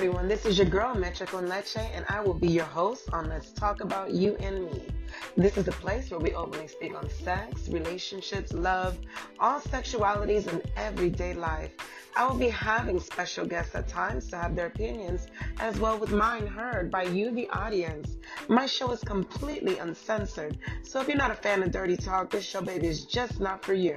everyone. This is your girl, con Leche, and I will be your host on Let's Talk About You and Me. This is a place where we openly speak on sex, relationships, love, all sexualities, and everyday life. I will be having special guests at times to have their opinions as well with mine heard by you, the audience. My show is completely uncensored, so if you're not a fan of dirty talk, this show, baby, is just not for you.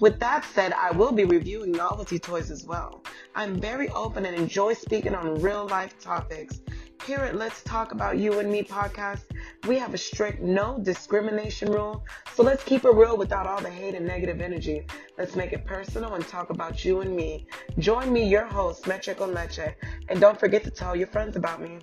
With that said, I will be reviewing novelty toys as well. I'm very open and enjoy speaking on real life topics. Here at Let's Talk About You and Me podcast, we have a strict no discrimination rule. So let's keep it real without all the hate and negative energy. Let's make it personal and talk about you and me. Join me, your host, Meche Leche, and don't forget to tell your friends about me.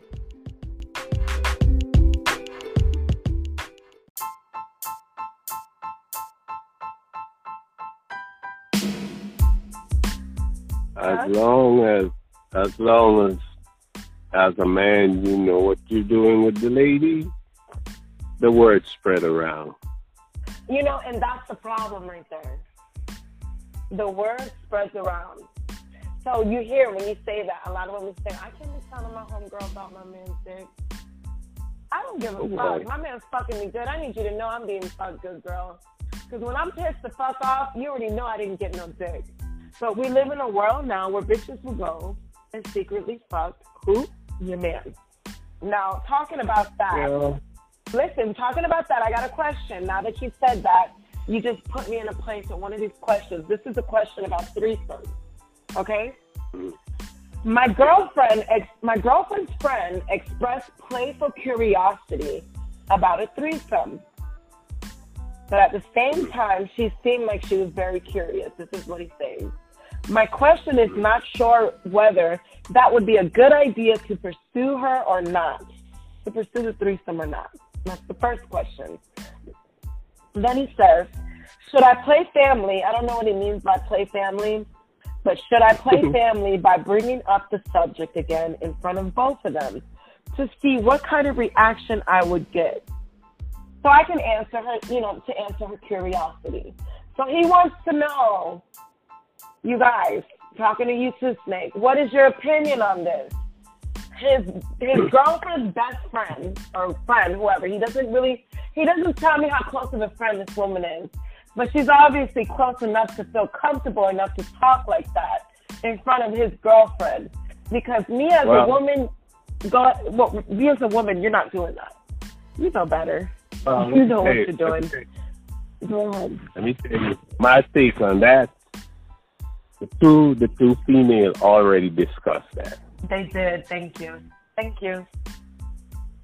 As long as, as long as as a man, you know what you're doing with the lady, the word spread around. You know, and that's the problem right there. The word spreads around. So you hear when you say that, a lot of women say, I can't be telling my homegirl about my man's dick. I don't give a Okay. fuck. My man's fucking me good. I need you to know I'm being fucked good, girl. Because when I'm pissed the fuck off, you already know I didn't get no dick. But we live in a world now where bitches will go and secretly fuck who? Your man. Now, talking about that, Yeah. listen, talking about that, I got a question. Now that you said that, you just put me in a place with one of these questions. This is a question about threesomes. Okay? My girlfriend, ex- my girlfriend's friend expressed playful curiosity about a threesome. But at the same time, she seemed like she was very curious. This is what he's saying. My question is not sure whether that would be a good idea to pursue her or not. To pursue the threesome or not. That's the first question. Then he says, Should I play family? I don't know what he means by play family, but should I play family by bringing up the subject again in front of both of them to see what kind of reaction I would get? So I can answer her, you know, to answer her curiosity. So he wants to know, you guys, talking to you too, Snake, what is your opinion on this? His his girlfriend's best friend or friend, whoever, he doesn't really he doesn't tell me how close of a friend this woman is. But she's obviously close enough to feel comfortable enough to talk like that in front of his girlfriend. Because me as a woman, go well, me as a woman, you're not doing that. You know better. Well, You know what hey, you're doing. Let me tell you my take on that. The two, the two female already discussed that. They did. Thank you. Thank you.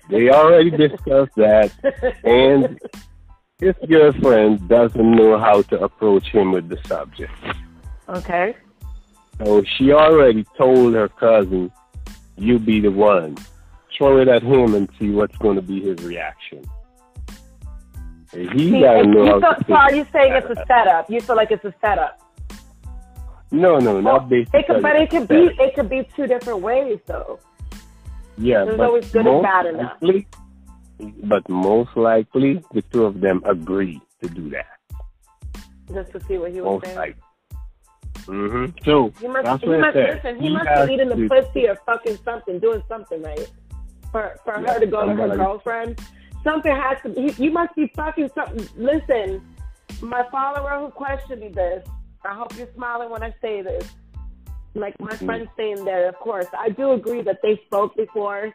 They already discussed that, and his girlfriend doesn't know how to approach him with the subject. Okay. So she already told her cousin, "You be the one." Throw it at him and see what's going to be his reaction. And he See, gotta know you feel, to. so are you saying it's a setup? You feel like it's a setup? No, no, Well, not basically. it could, but it could be it could be two different ways though. Yeah, there's always good and bad likely, but most likely the two of them agree to do that. Just to see what he was Most saying. likely. hmm So He must, that's he must listen. He, He must be eating the pussy or fucking something, doing something right. For for Yeah, her to go to her girlfriend, something has to. He, you must be fucking something. Listen, my follower who questioned me this. I hope you're smiling when I say this. Like my Mm. friend saying that, of course, I do agree that they spoke before.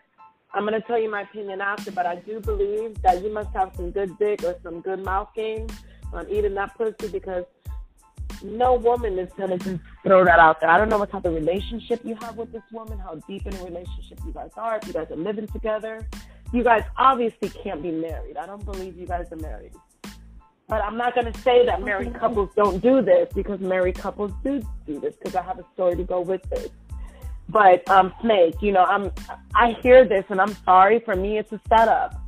I'm gonna tell you my opinion after, but I do believe that you must have some good dick or some good mouth game on eating that pussy because no woman is gonna just throw that out there. I don't know what type of relationship you have with this woman, how deep in a relationship you guys are, if you guys are living together. You guys obviously can't be married. I don't believe you guys are married. But I'm not gonna say that married couples don't do this because married couples do do this because I have a story to go with this. But um, Snake, you know, I'm I hear this and I'm sorry. For me, it's a setup.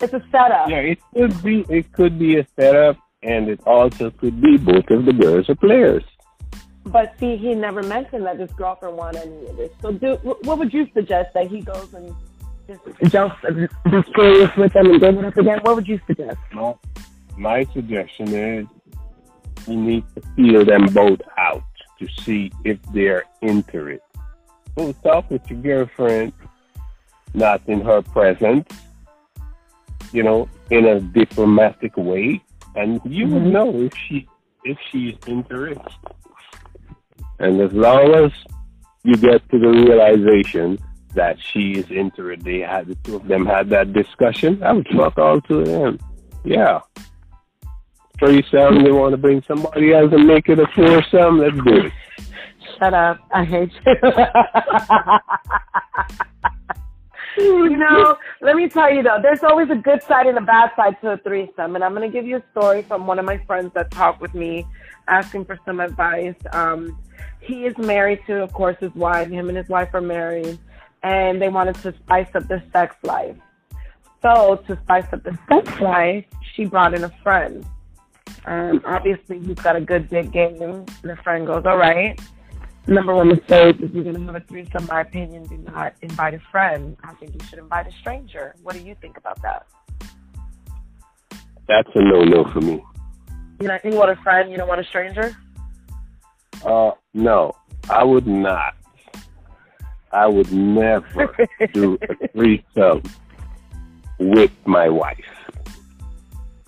It's a setup. Yeah, it could be. It could be a setup, and it also could be both of the girls are players. But see, he never mentioned that his girlfriend wanted any of this. So, do what would you suggest that he goes and just just just curious with them and bring it up again? What would you suggest? My, my suggestion is you need to feel them both out to see if they're into it. go talk with your girlfriend, not in her presence, you know, in a diplomatic way, and you mm-hmm. would know if she if she's interested. And as long as you get to the realization that she is interested, they had the two of them had that discussion. I would talk all to them. Yeah. Threesome, they want to bring somebody else and make it a foursome. Let's do it. Shut up. I hate you. you know, let me tell you though, there's always a good side and a bad side to a threesome. And I'm going to give you a story from one of my friends that talked with me asking for some advice. Um, he is married to, of course, his wife. Him and his wife are married. And they wanted to spice up their sex life. So, to spice up the sex life, she brought in a friend. Um, obviously, he's got a good big game. The friend goes, All right number one mistake if you're going to have a threesome, my opinion, do not invite a friend. I think you should invite a stranger. What do you think about that? That's a no-no for me. You know, you want a friend, you don't want a stranger? Uh, no, I would not. I would never do a threesome with my wife.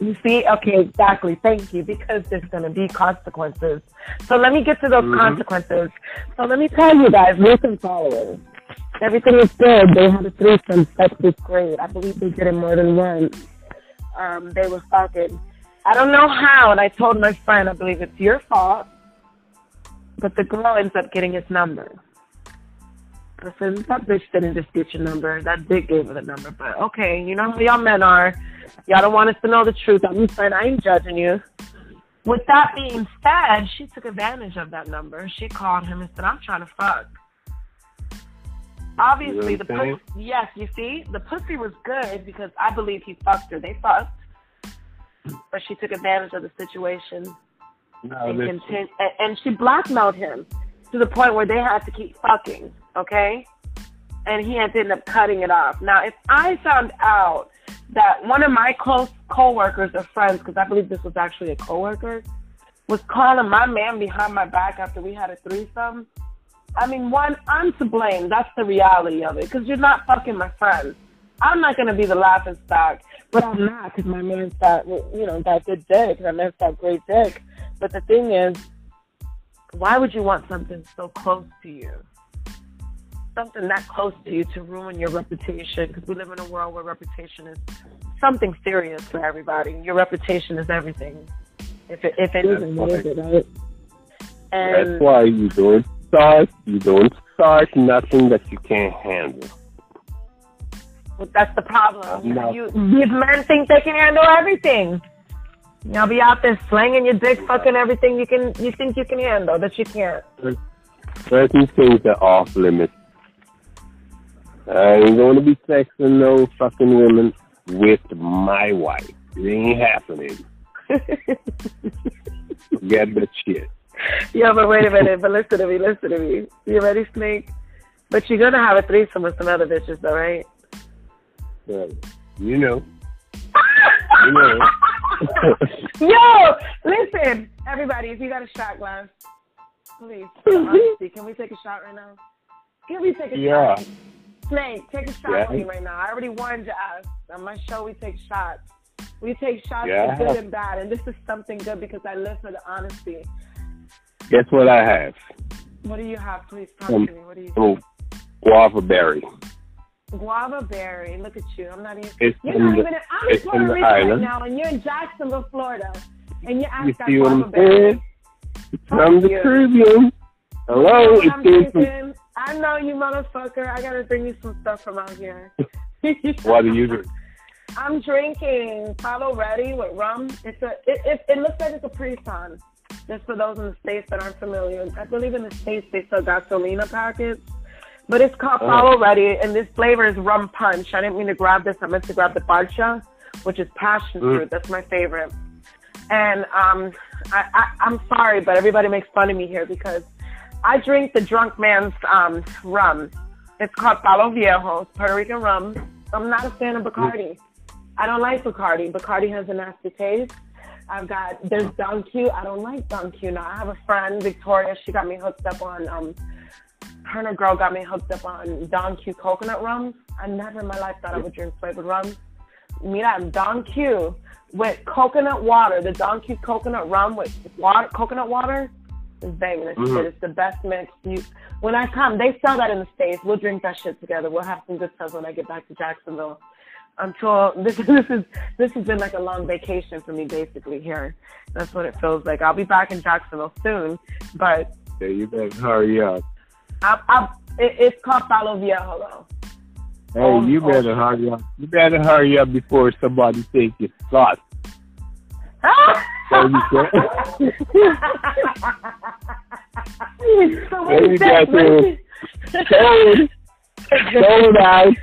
You see? Okay, exactly. Thank you. Because there's going to be consequences. So let me get to those mm-hmm. consequences. So let me tell you guys, listen, followers. Everything is good. They had a threesome. Sex was great. I believe they did it more than once. Um, they were fucking. I don't know how, and I told my friend, I believe it's your fault, but the girl ends up getting his number. I said, that bitch didn't just get your number. That dick gave her the number. But okay, you know how y'all men are. Y'all don't want us to know the truth. I'm just saying I ain't judging you. With that being said, she took advantage of that number. She called him and said, I'm trying to fuck. Obviously, the pussy, yes, you see, the pussy was good because I believe he fucked her. They fucked, but she took advantage of the situation no, and, continu- and she blackmailed him to the point where they had to keep fucking. Okay, and he had to end up cutting it off. Now, if I found out that one of my close coworkers or friends, because I believe this was actually a coworker, was calling my man behind my back after we had a threesome. I mean, one, I'm to blame. That's the reality of it, because you're not fucking my friend. I'm not gonna be the laughing stock, but I'm not, because my man's got, you know, got good dick. My man's got great dick. But the thing is, why would you want something so close to you? Something that close to you to ruin your reputation because we live in a world where reputation is something serious for everybody. Your reputation is everything. If it, if it isn't, what is it, right? And That's why you don't start. You don't start nothing that you can't handle. Well, that's the problem. You, these men think they can handle everything. You'll be out there slanging your dick, fucking everything you can. You think you can handle that you can't. Certain things are off limits I ain't going to be sexing no fucking women with my wife. It ain't happening. Forget that shit. Yeah, but wait a minute. But listen to me. Listen to me. You ready, Snake? But you're gonna have a threesome with some other bitches, though, right? Yeah. You know. you know. Yo, listen, everybody. If you got a shot glass, please, can we take a shot right now? Can we take a yeah. shot? Snake, take a shot yeah. with me right now. I already warned you us. On my show, we take shots. We take shots yeah. for good and bad, and this is something good because I live for the honesty. Guess what I have? What do you have? Please talk um, to me. What do you oh, have? Guava berry. Guava berry. Look at you. I'm not even. It's you're not the, even. In, I'm in Puerto Rico right now, and you're in Jacksonville, Florida, and you're asking you guava berry. From the Caribbean. Hello, it's from I know you, motherfucker. I gotta bring you some stuff from out here. what do you drink? I'm drinking Palo Ready with rum. It's a. It, it, it looks like it's a pre-sun. Just for those in the states that aren't familiar, I believe in the states they sell gasolina packets, but it's called Palo oh. Ready, and this flavor is rum punch. I didn't mean to grab this. I meant to grab the parcha, which is passion mm. fruit. That's my favorite. And um, I, I, I'm sorry, but everybody makes fun of me here because I drink the drunk man's um, rum. It's called Palo Viejo, Puerto Rican rum. I'm not a fan of Bacardi. I don't like Bacardi. Bacardi has a nasty taste. I've got there's Don Q. I don't like Don Q now. I have a friend, Victoria. She got me hooked up on um, Kerner girl got me hooked up on Don Q coconut rum. I never in my life thought I would drink flavored rum. Mira, Don Q with coconut water, the Don Q coconut rum with water, coconut water banging this Mhm. shit. It's the best mix. You, when I come, they sell that in the States. We'll drink that shit together. We'll have some good times when I get back to Jacksonville. Until this, this is this has been like a long vacation for me, basically here. That's what it feels like. I'll be back in Jacksonville soon, but Yeah, you better hurry up. I, I, it, it's called Palo Viejo though. Hey, Oh, you oh. better hurry up. You better hurry up before somebody takes your spot. So you can- so There you that? go, too. Sold. Sold out.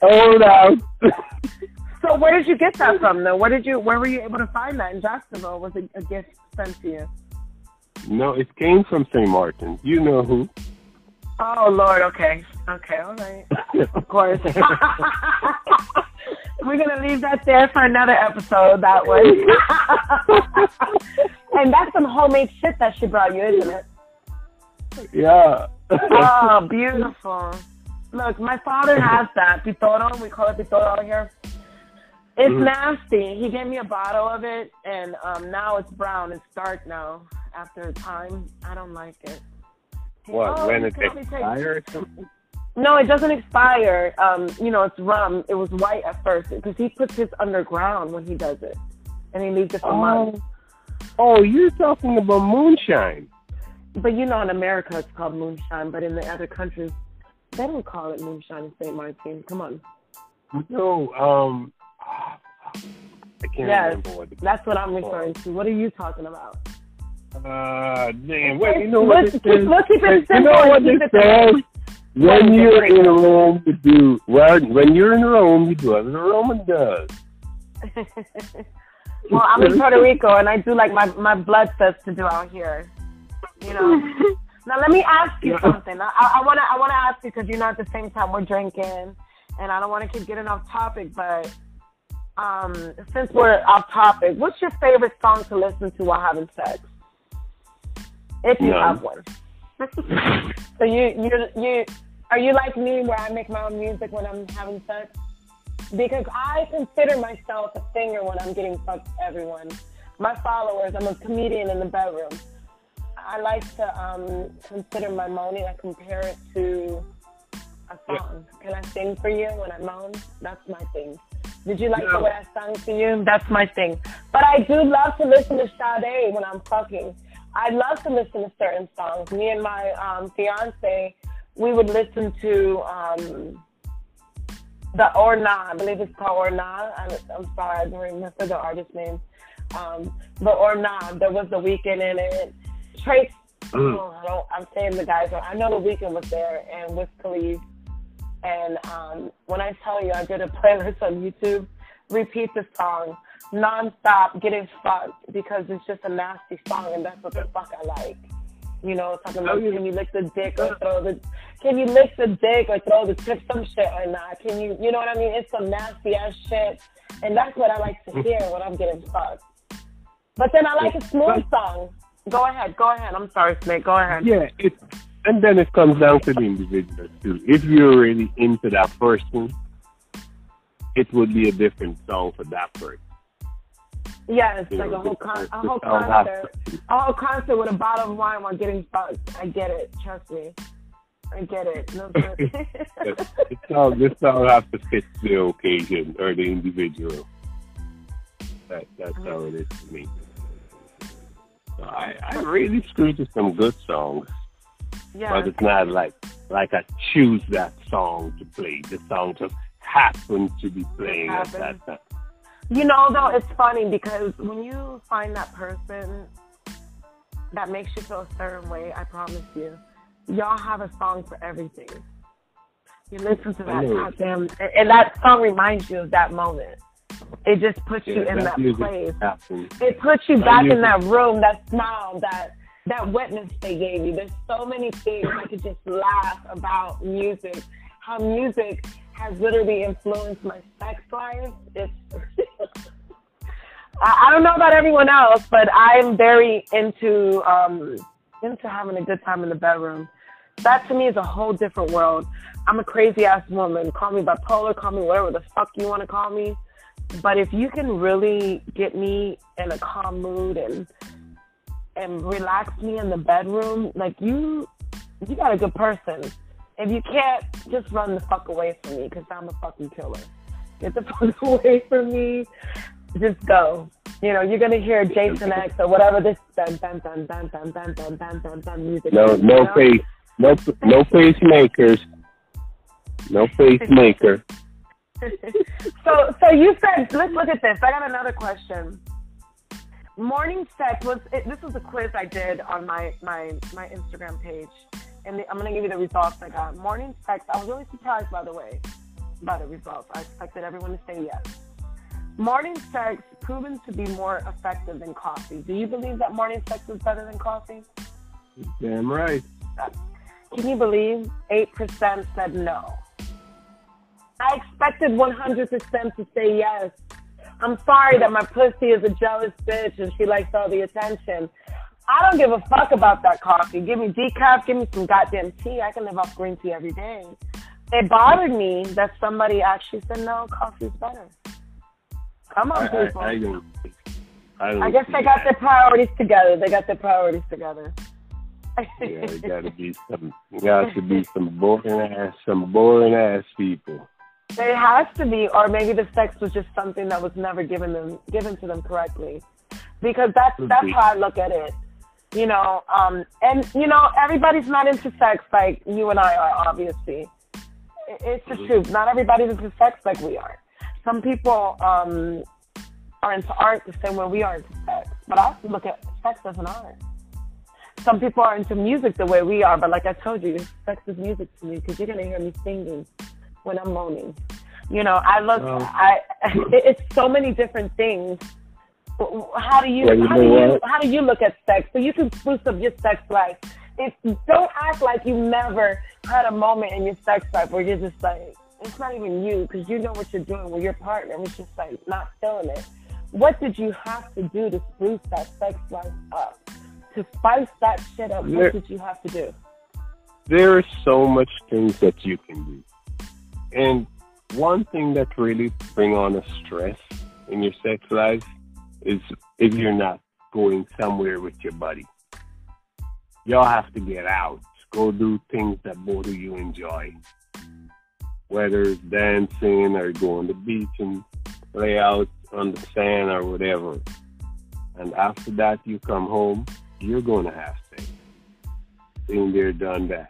Sold out. so where did you get that from though? Where did you where were you able to find that in Jacksonville? Was it a gift sent to you? no, it came from St. Martin. You know who. Oh Lord, okay. Okay, all right. Of course. We're gonna leave that there for another episode that way. and that's some homemade shit that she brought you, isn't it? yeah. Oh, beautiful. Look, my father has that. Pitorro, we call it pitorro here. It's Mhm. nasty. He gave me a bottle of it, and um, now it's brown. It's dark now after time. I don't like it. What, Oh, when it can only take- expires? No, it doesn't expire. Um, you know, it's rum. It was white at first because he puts his underground when he does it, and he leaves it for months. Oh, you're talking about moonshine. But you know, in America, it's called moonshine. But in the other countries, they don't call it moonshine in St. Martin. Come on. No, um, I can't remember what the That's what I'm referring to. What are you talking about? Uh, damn. Well, you know what Let's it keep- says? keep it You know what it says? When you're in Rome, you do well. When you're in Rome, you do as a Roman does. well, I'm in Puerto Rico, and I do like my my blood says to do out here. You know. now let me ask you something. I, I wanna I wanna ask you because you know at the same time we're drinking, and I don't want to keep getting off topic, but um, since we're off topic, what's your favorite song to listen to while having sex? If you have one. so you you you are you like me where I make my own music when I'm having sex? Because I consider myself a singer when I'm getting fucked everyone. My followers, I'm a comedian in the bedroom. I like to um, consider my moaning, I compare it to a song. Can I sing for you when I moan? That's my thing. Did you like No. the way I sang to you? That's my thing. But I do love to listen to Sade when I'm fucking. I love to listen to certain songs. Me and my um, fiance, we would listen to um, the Or Nah. I believe it's called Or Nah. I'm, I'm sorry, I don't remember the artist name. Um, but Or Nah, there was the Weeknd in it. Trace, Mm. oh, I don't, I'm saying the guys. I know the Weeknd was there, and with Khalid. And um, when I tell you, I did a playlist on YouTube. Repeat the song nonstop, getting fucked because it's just a nasty song, and that's what the fuck I like. You know, talking about can you lick the dick or throw the, can you lick the dick or throw the tip, some shit or not? Can you, you know what I mean? It's some nasty ass shit, and that's what I like to mm. hear when I'm getting fucked. But then I like a smooth song. Go ahead, go ahead. I'm sorry, Snake. Go ahead. Yeah, it, and then it comes down to the individual too. If you're really into that person, it would be a different song for that person. You like a whole con- a whole concert, a whole concert with a bottle of wine while getting fucked. I get it. Trust me, I get it. No, the song, the song has to fit the occasion or the individual. That, that's how it is to me. So I, I really screw to some good songs, yeah. but it's not like like I choose that song to play. The song just happens to be playing at that time. You know, though, it's funny because when you find that person that makes you feel a certain way, I promise you, y'all have a song for everything. You listen to that goddamn, and, and that song reminds you of that moment. It just puts you in that music place. happens. It puts you back in that room, that smile, that that witness they gave you. There's so many things I could just laugh about music. How music has literally influenced my sex life. It's I don't know about everyone else, but I'm very into um into having a good time in the bedroom. That to me is a whole different world. I'm a crazy ass woman. Call me bipolar, call me whatever the fuck you want to call me. But if you can really get me in a calm mood and and relax me in the bedroom, like you, you got a good person. If you can't, just run the fuck away from me because I'm a fucking killer. Get the fuck away from me. Just go. You know, you're gonna hear Jason X or whatever this dun dun dun dun dun dun dun dun dun dun music. No, is, no you know? face, no, no pacemakers, no pacemaker. so, so you said, let's look at this. I got another question. Morning sex was it, this was a quiz I did on my my my Instagram page, and the, I'm gonna give you the results I got. Morning sex. I was really surprised, by the way, by the results. I expected everyone to say yes. Morning sex proven to be more effective than coffee. Do you believe that morning sex is better than coffee? Damn right. Can you believe 8% said no? I expected 100% to say yes. I'm sorry that my pussy is a jealous bitch and she likes all the attention. I don't give a fuck about that coffee. Give me decaf, give me some goddamn tea. I can live off green tea every day. It bothered me that somebody actually said no, coffee's better. Come on, I, people. I, I don't. I, don't I guess they got that. their priorities together. They got their priorities together. Yeah, there gotta be some. Got to be some boring ass, some boring ass people. There has to be, or maybe the sex was just something that was never given them given to them correctly, because that's that's how I look at it. You know, um, and you know, everybody's not into sex like you and I are. Obviously, it's the Mhm. truth. Not everybody's into sex like we are. Some people um, are into art the same way we are into sex, but I also look at sex as an art. Some people are into music the way we are, but like I told you, sex is music to me because you're gonna hear me singing when I'm moaning. You know, I look, Well- I, it's so many different things. How do you, Well, how do you, how do you look at sex? So you can spruce up your sex life. If don't act like you never had a moment in your sex life where you're just like, it's not even you because you know what you're doing with your partner. It's just like not feeling it. What did you have to do to spruce that sex life up? To spice that shit up, There- what did you have to do? There are so much things that you can do, and one thing that really bring on a stress in your sex life is if you're not going somewhere with your buddy. Y'all have to get out, go do things that both of you enjoy, whether it's dancing or going to the beach and lay out on the sand or whatever. And after that, you come home, you're going to have sex. Been there, done that.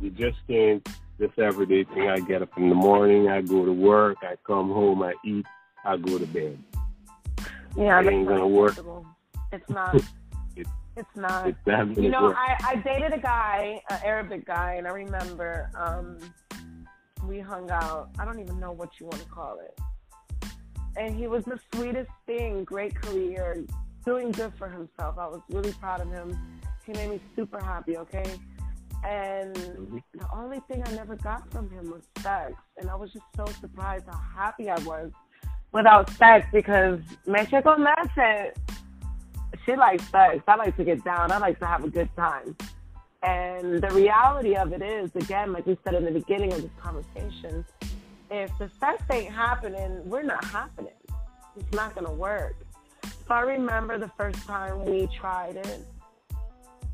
You just can't this everyday thing. I get up in the morning, I go to work, I come home, I eat, I go to bed. Yeah, It ain't gonna work. It's not. It- it's not. It's not You know, work. I, I dated a guy, an Arabic guy, and I remember um, we hung out. I don't even know what you want to call it. And he was the sweetest thing, great career, doing good for himself. I was really proud of him. He made me super happy, okay? And Mhm. the only thing I never got from him was sex. And I was just so surprised how happy I was without sex because me check on. She likes sex. I like to get down. I like to have a good time. And the reality of it is, again, like we said in the beginning of this conversation, if the sex ain't happening, we're not happening. It's not gonna work. So I remember the first time we tried it,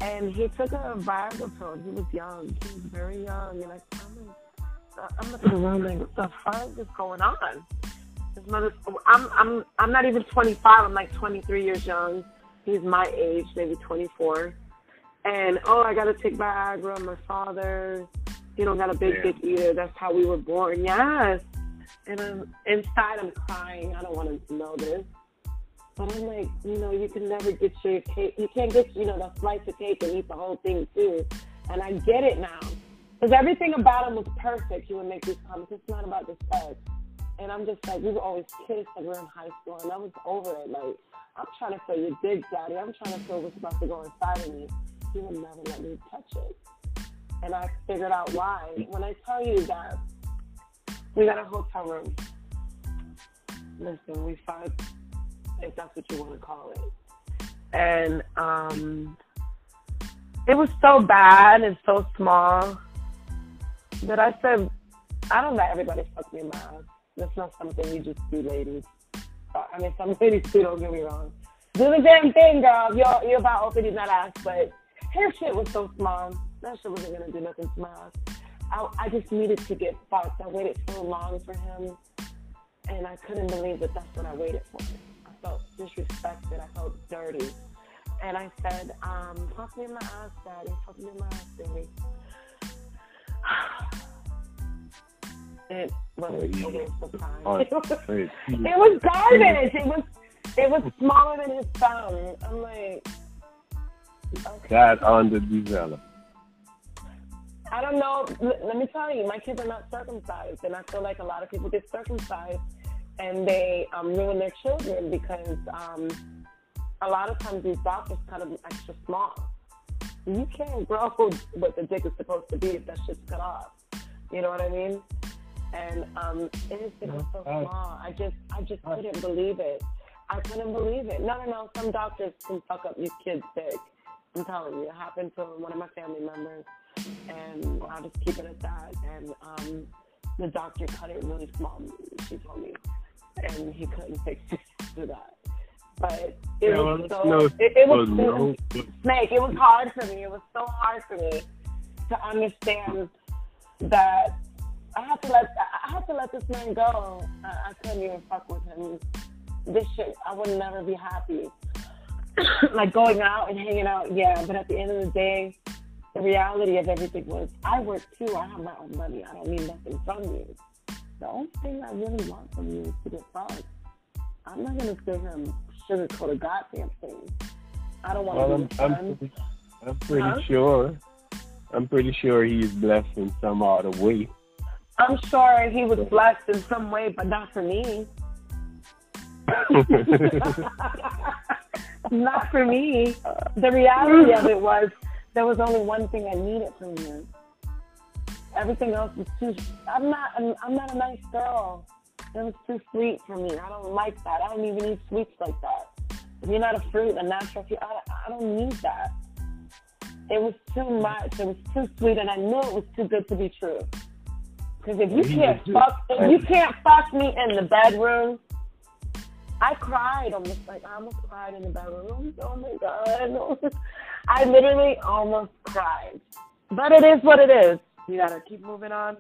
and he took a Viagra pill. He was young. He was very young, and I, I'm, like, I'm looking around like, what the fuck is going on? Mother, I'm, I'm, I'm not even 25. I'm like 23 years young. He's my age, maybe 24. And oh, I gotta take Viagra. My father, you know, got a big dick eater. That's how we were born. Yes. And I'm inside. I'm crying. I don't want to know this. But I'm like, you know, you can never get your cake. You can't get, you know, the slice of cake and eat the whole thing too. And I get it now. Because everything about him was perfect. He would make these comments. It's not about the sex. And I'm just like, we would always kiss like we were in high school. And I was over it. Like, I'm trying to feel your dick, daddy. I'm trying to feel what's about to go inside of me. He would never let me touch it. And I figured out why. When I tell you that we got a hotel room. Listen, we fight if that's what you want to call it. and um, it was so bad and so small that I said, I don't let everybody fuck me in my ass. That's not something you just do, ladies. I mean, some ladies too, don't get me wrong. Do the damn thing, girl. You're, you're about opening that ass, but her shit was so small. That shit wasn't gonna do nothing to my ass. I, I just needed to get fucked. I waited so long for him, and I couldn't believe that that's what I waited for. I felt disrespected. I felt dirty. And I said, um, fuck me in my ass, daddy. Fuck me in my ass, baby. It was a waste of time. It was, it was garbage. It was it was smaller than his thumb. I'm like, okay. that underdeveloped. I don't know. let me tell you, my kids are not circumcised, and I feel like a lot of people get circumcised and they um, ruin their children because um, a lot of times these doctors cut them extra small. You can't grow what the dick is supposed to be if that shit's cut off. You know what I mean? And um, it was so small. I just, I just couldn't believe it. I couldn't believe it. No, no, no. Some doctors can fuck up these kids' dick. I'm telling you, it happened to one of my family members, and I'll just keep it at that. And um, the doctor cut it really small. She told me, and he couldn't fix it to that. But it yeah, was so no, it, it was no. snake. It was hard for me. It was so hard for me to understand that I have to let I have to let this man go. I, I couldn't even fuck with him. This shit, I would never be happy. like going out and hanging out, yeah. But at the end of the day, the reality of everything was I work too. I have my own money. I don't need nothing from you. The only thing I really want from you is to get fucked. I'm not gonna sit here and sugarcoat a goddamn thing. I don't want well, to. I'm, I'm pretty, I'm pretty huh? sure. I'm pretty sure he's blessed in some other way. I'm sure he was blessed in some way, but not for me. not for me. The reality of it was there was only one thing I needed from you. Everything else was too. I'm not. I'm, I'm not a nice girl. It was too sweet for me. I don't like that. I don't even eat sweets like that. If you're not a fruit, a natural fruit, I, I don't need that. It was too much. It was too sweet, and I knew it was too good to be true. Because if you can't fuck, if you can't fuck me in the bedroom, I cried almost like I almost cried in the bedroom. Oh my god, I literally almost cried. But it is what it is. You gotta keep moving on.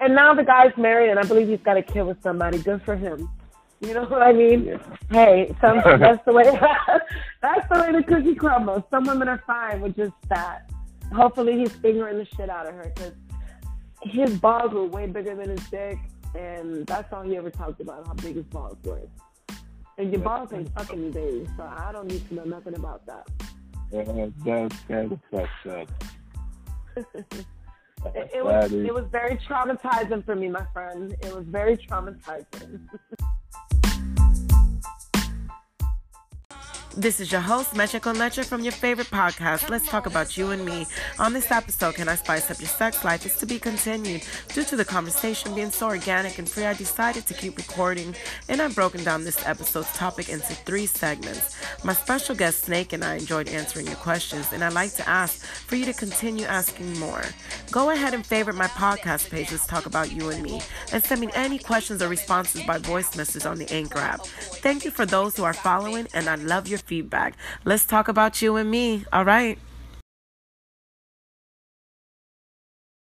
And now the guy's married, and I believe he's got a kid with somebody. Good for him. You know what I mean? Yeah. Hey, some, that's the way. that's the way the cookie crumbles. Some women are fine with just that. Hopefully, he's fingering the shit out of her because his balls were way bigger than his dick, and that's all he ever talked about how big his balls were. And your balls ain't fucking baby. So I don't need to know nothing about that. Yeah, that's kind of fucked up. It, it was it was very traumatizing for me, my friend. It was very traumatizing. This is your host, Mecha con Leche from your favorite podcast. Let's talk about you and me. On this episode, Can I Spice Up Your Sex Life? is to be continued. Due to the conversation being so organic and free, I decided to keep recording, and I've broken down this episode's topic into three segments. My special guest, Snake, and I enjoyed answering your questions, and I'd like to ask for you to continue asking more. Go ahead and favorite my podcast page, Let's Talk About You and Me, and send me any questions or responses by voice message on the Anchor app. Thank you for those who are following, and I love your feedback. Let's talk about you and me. All right.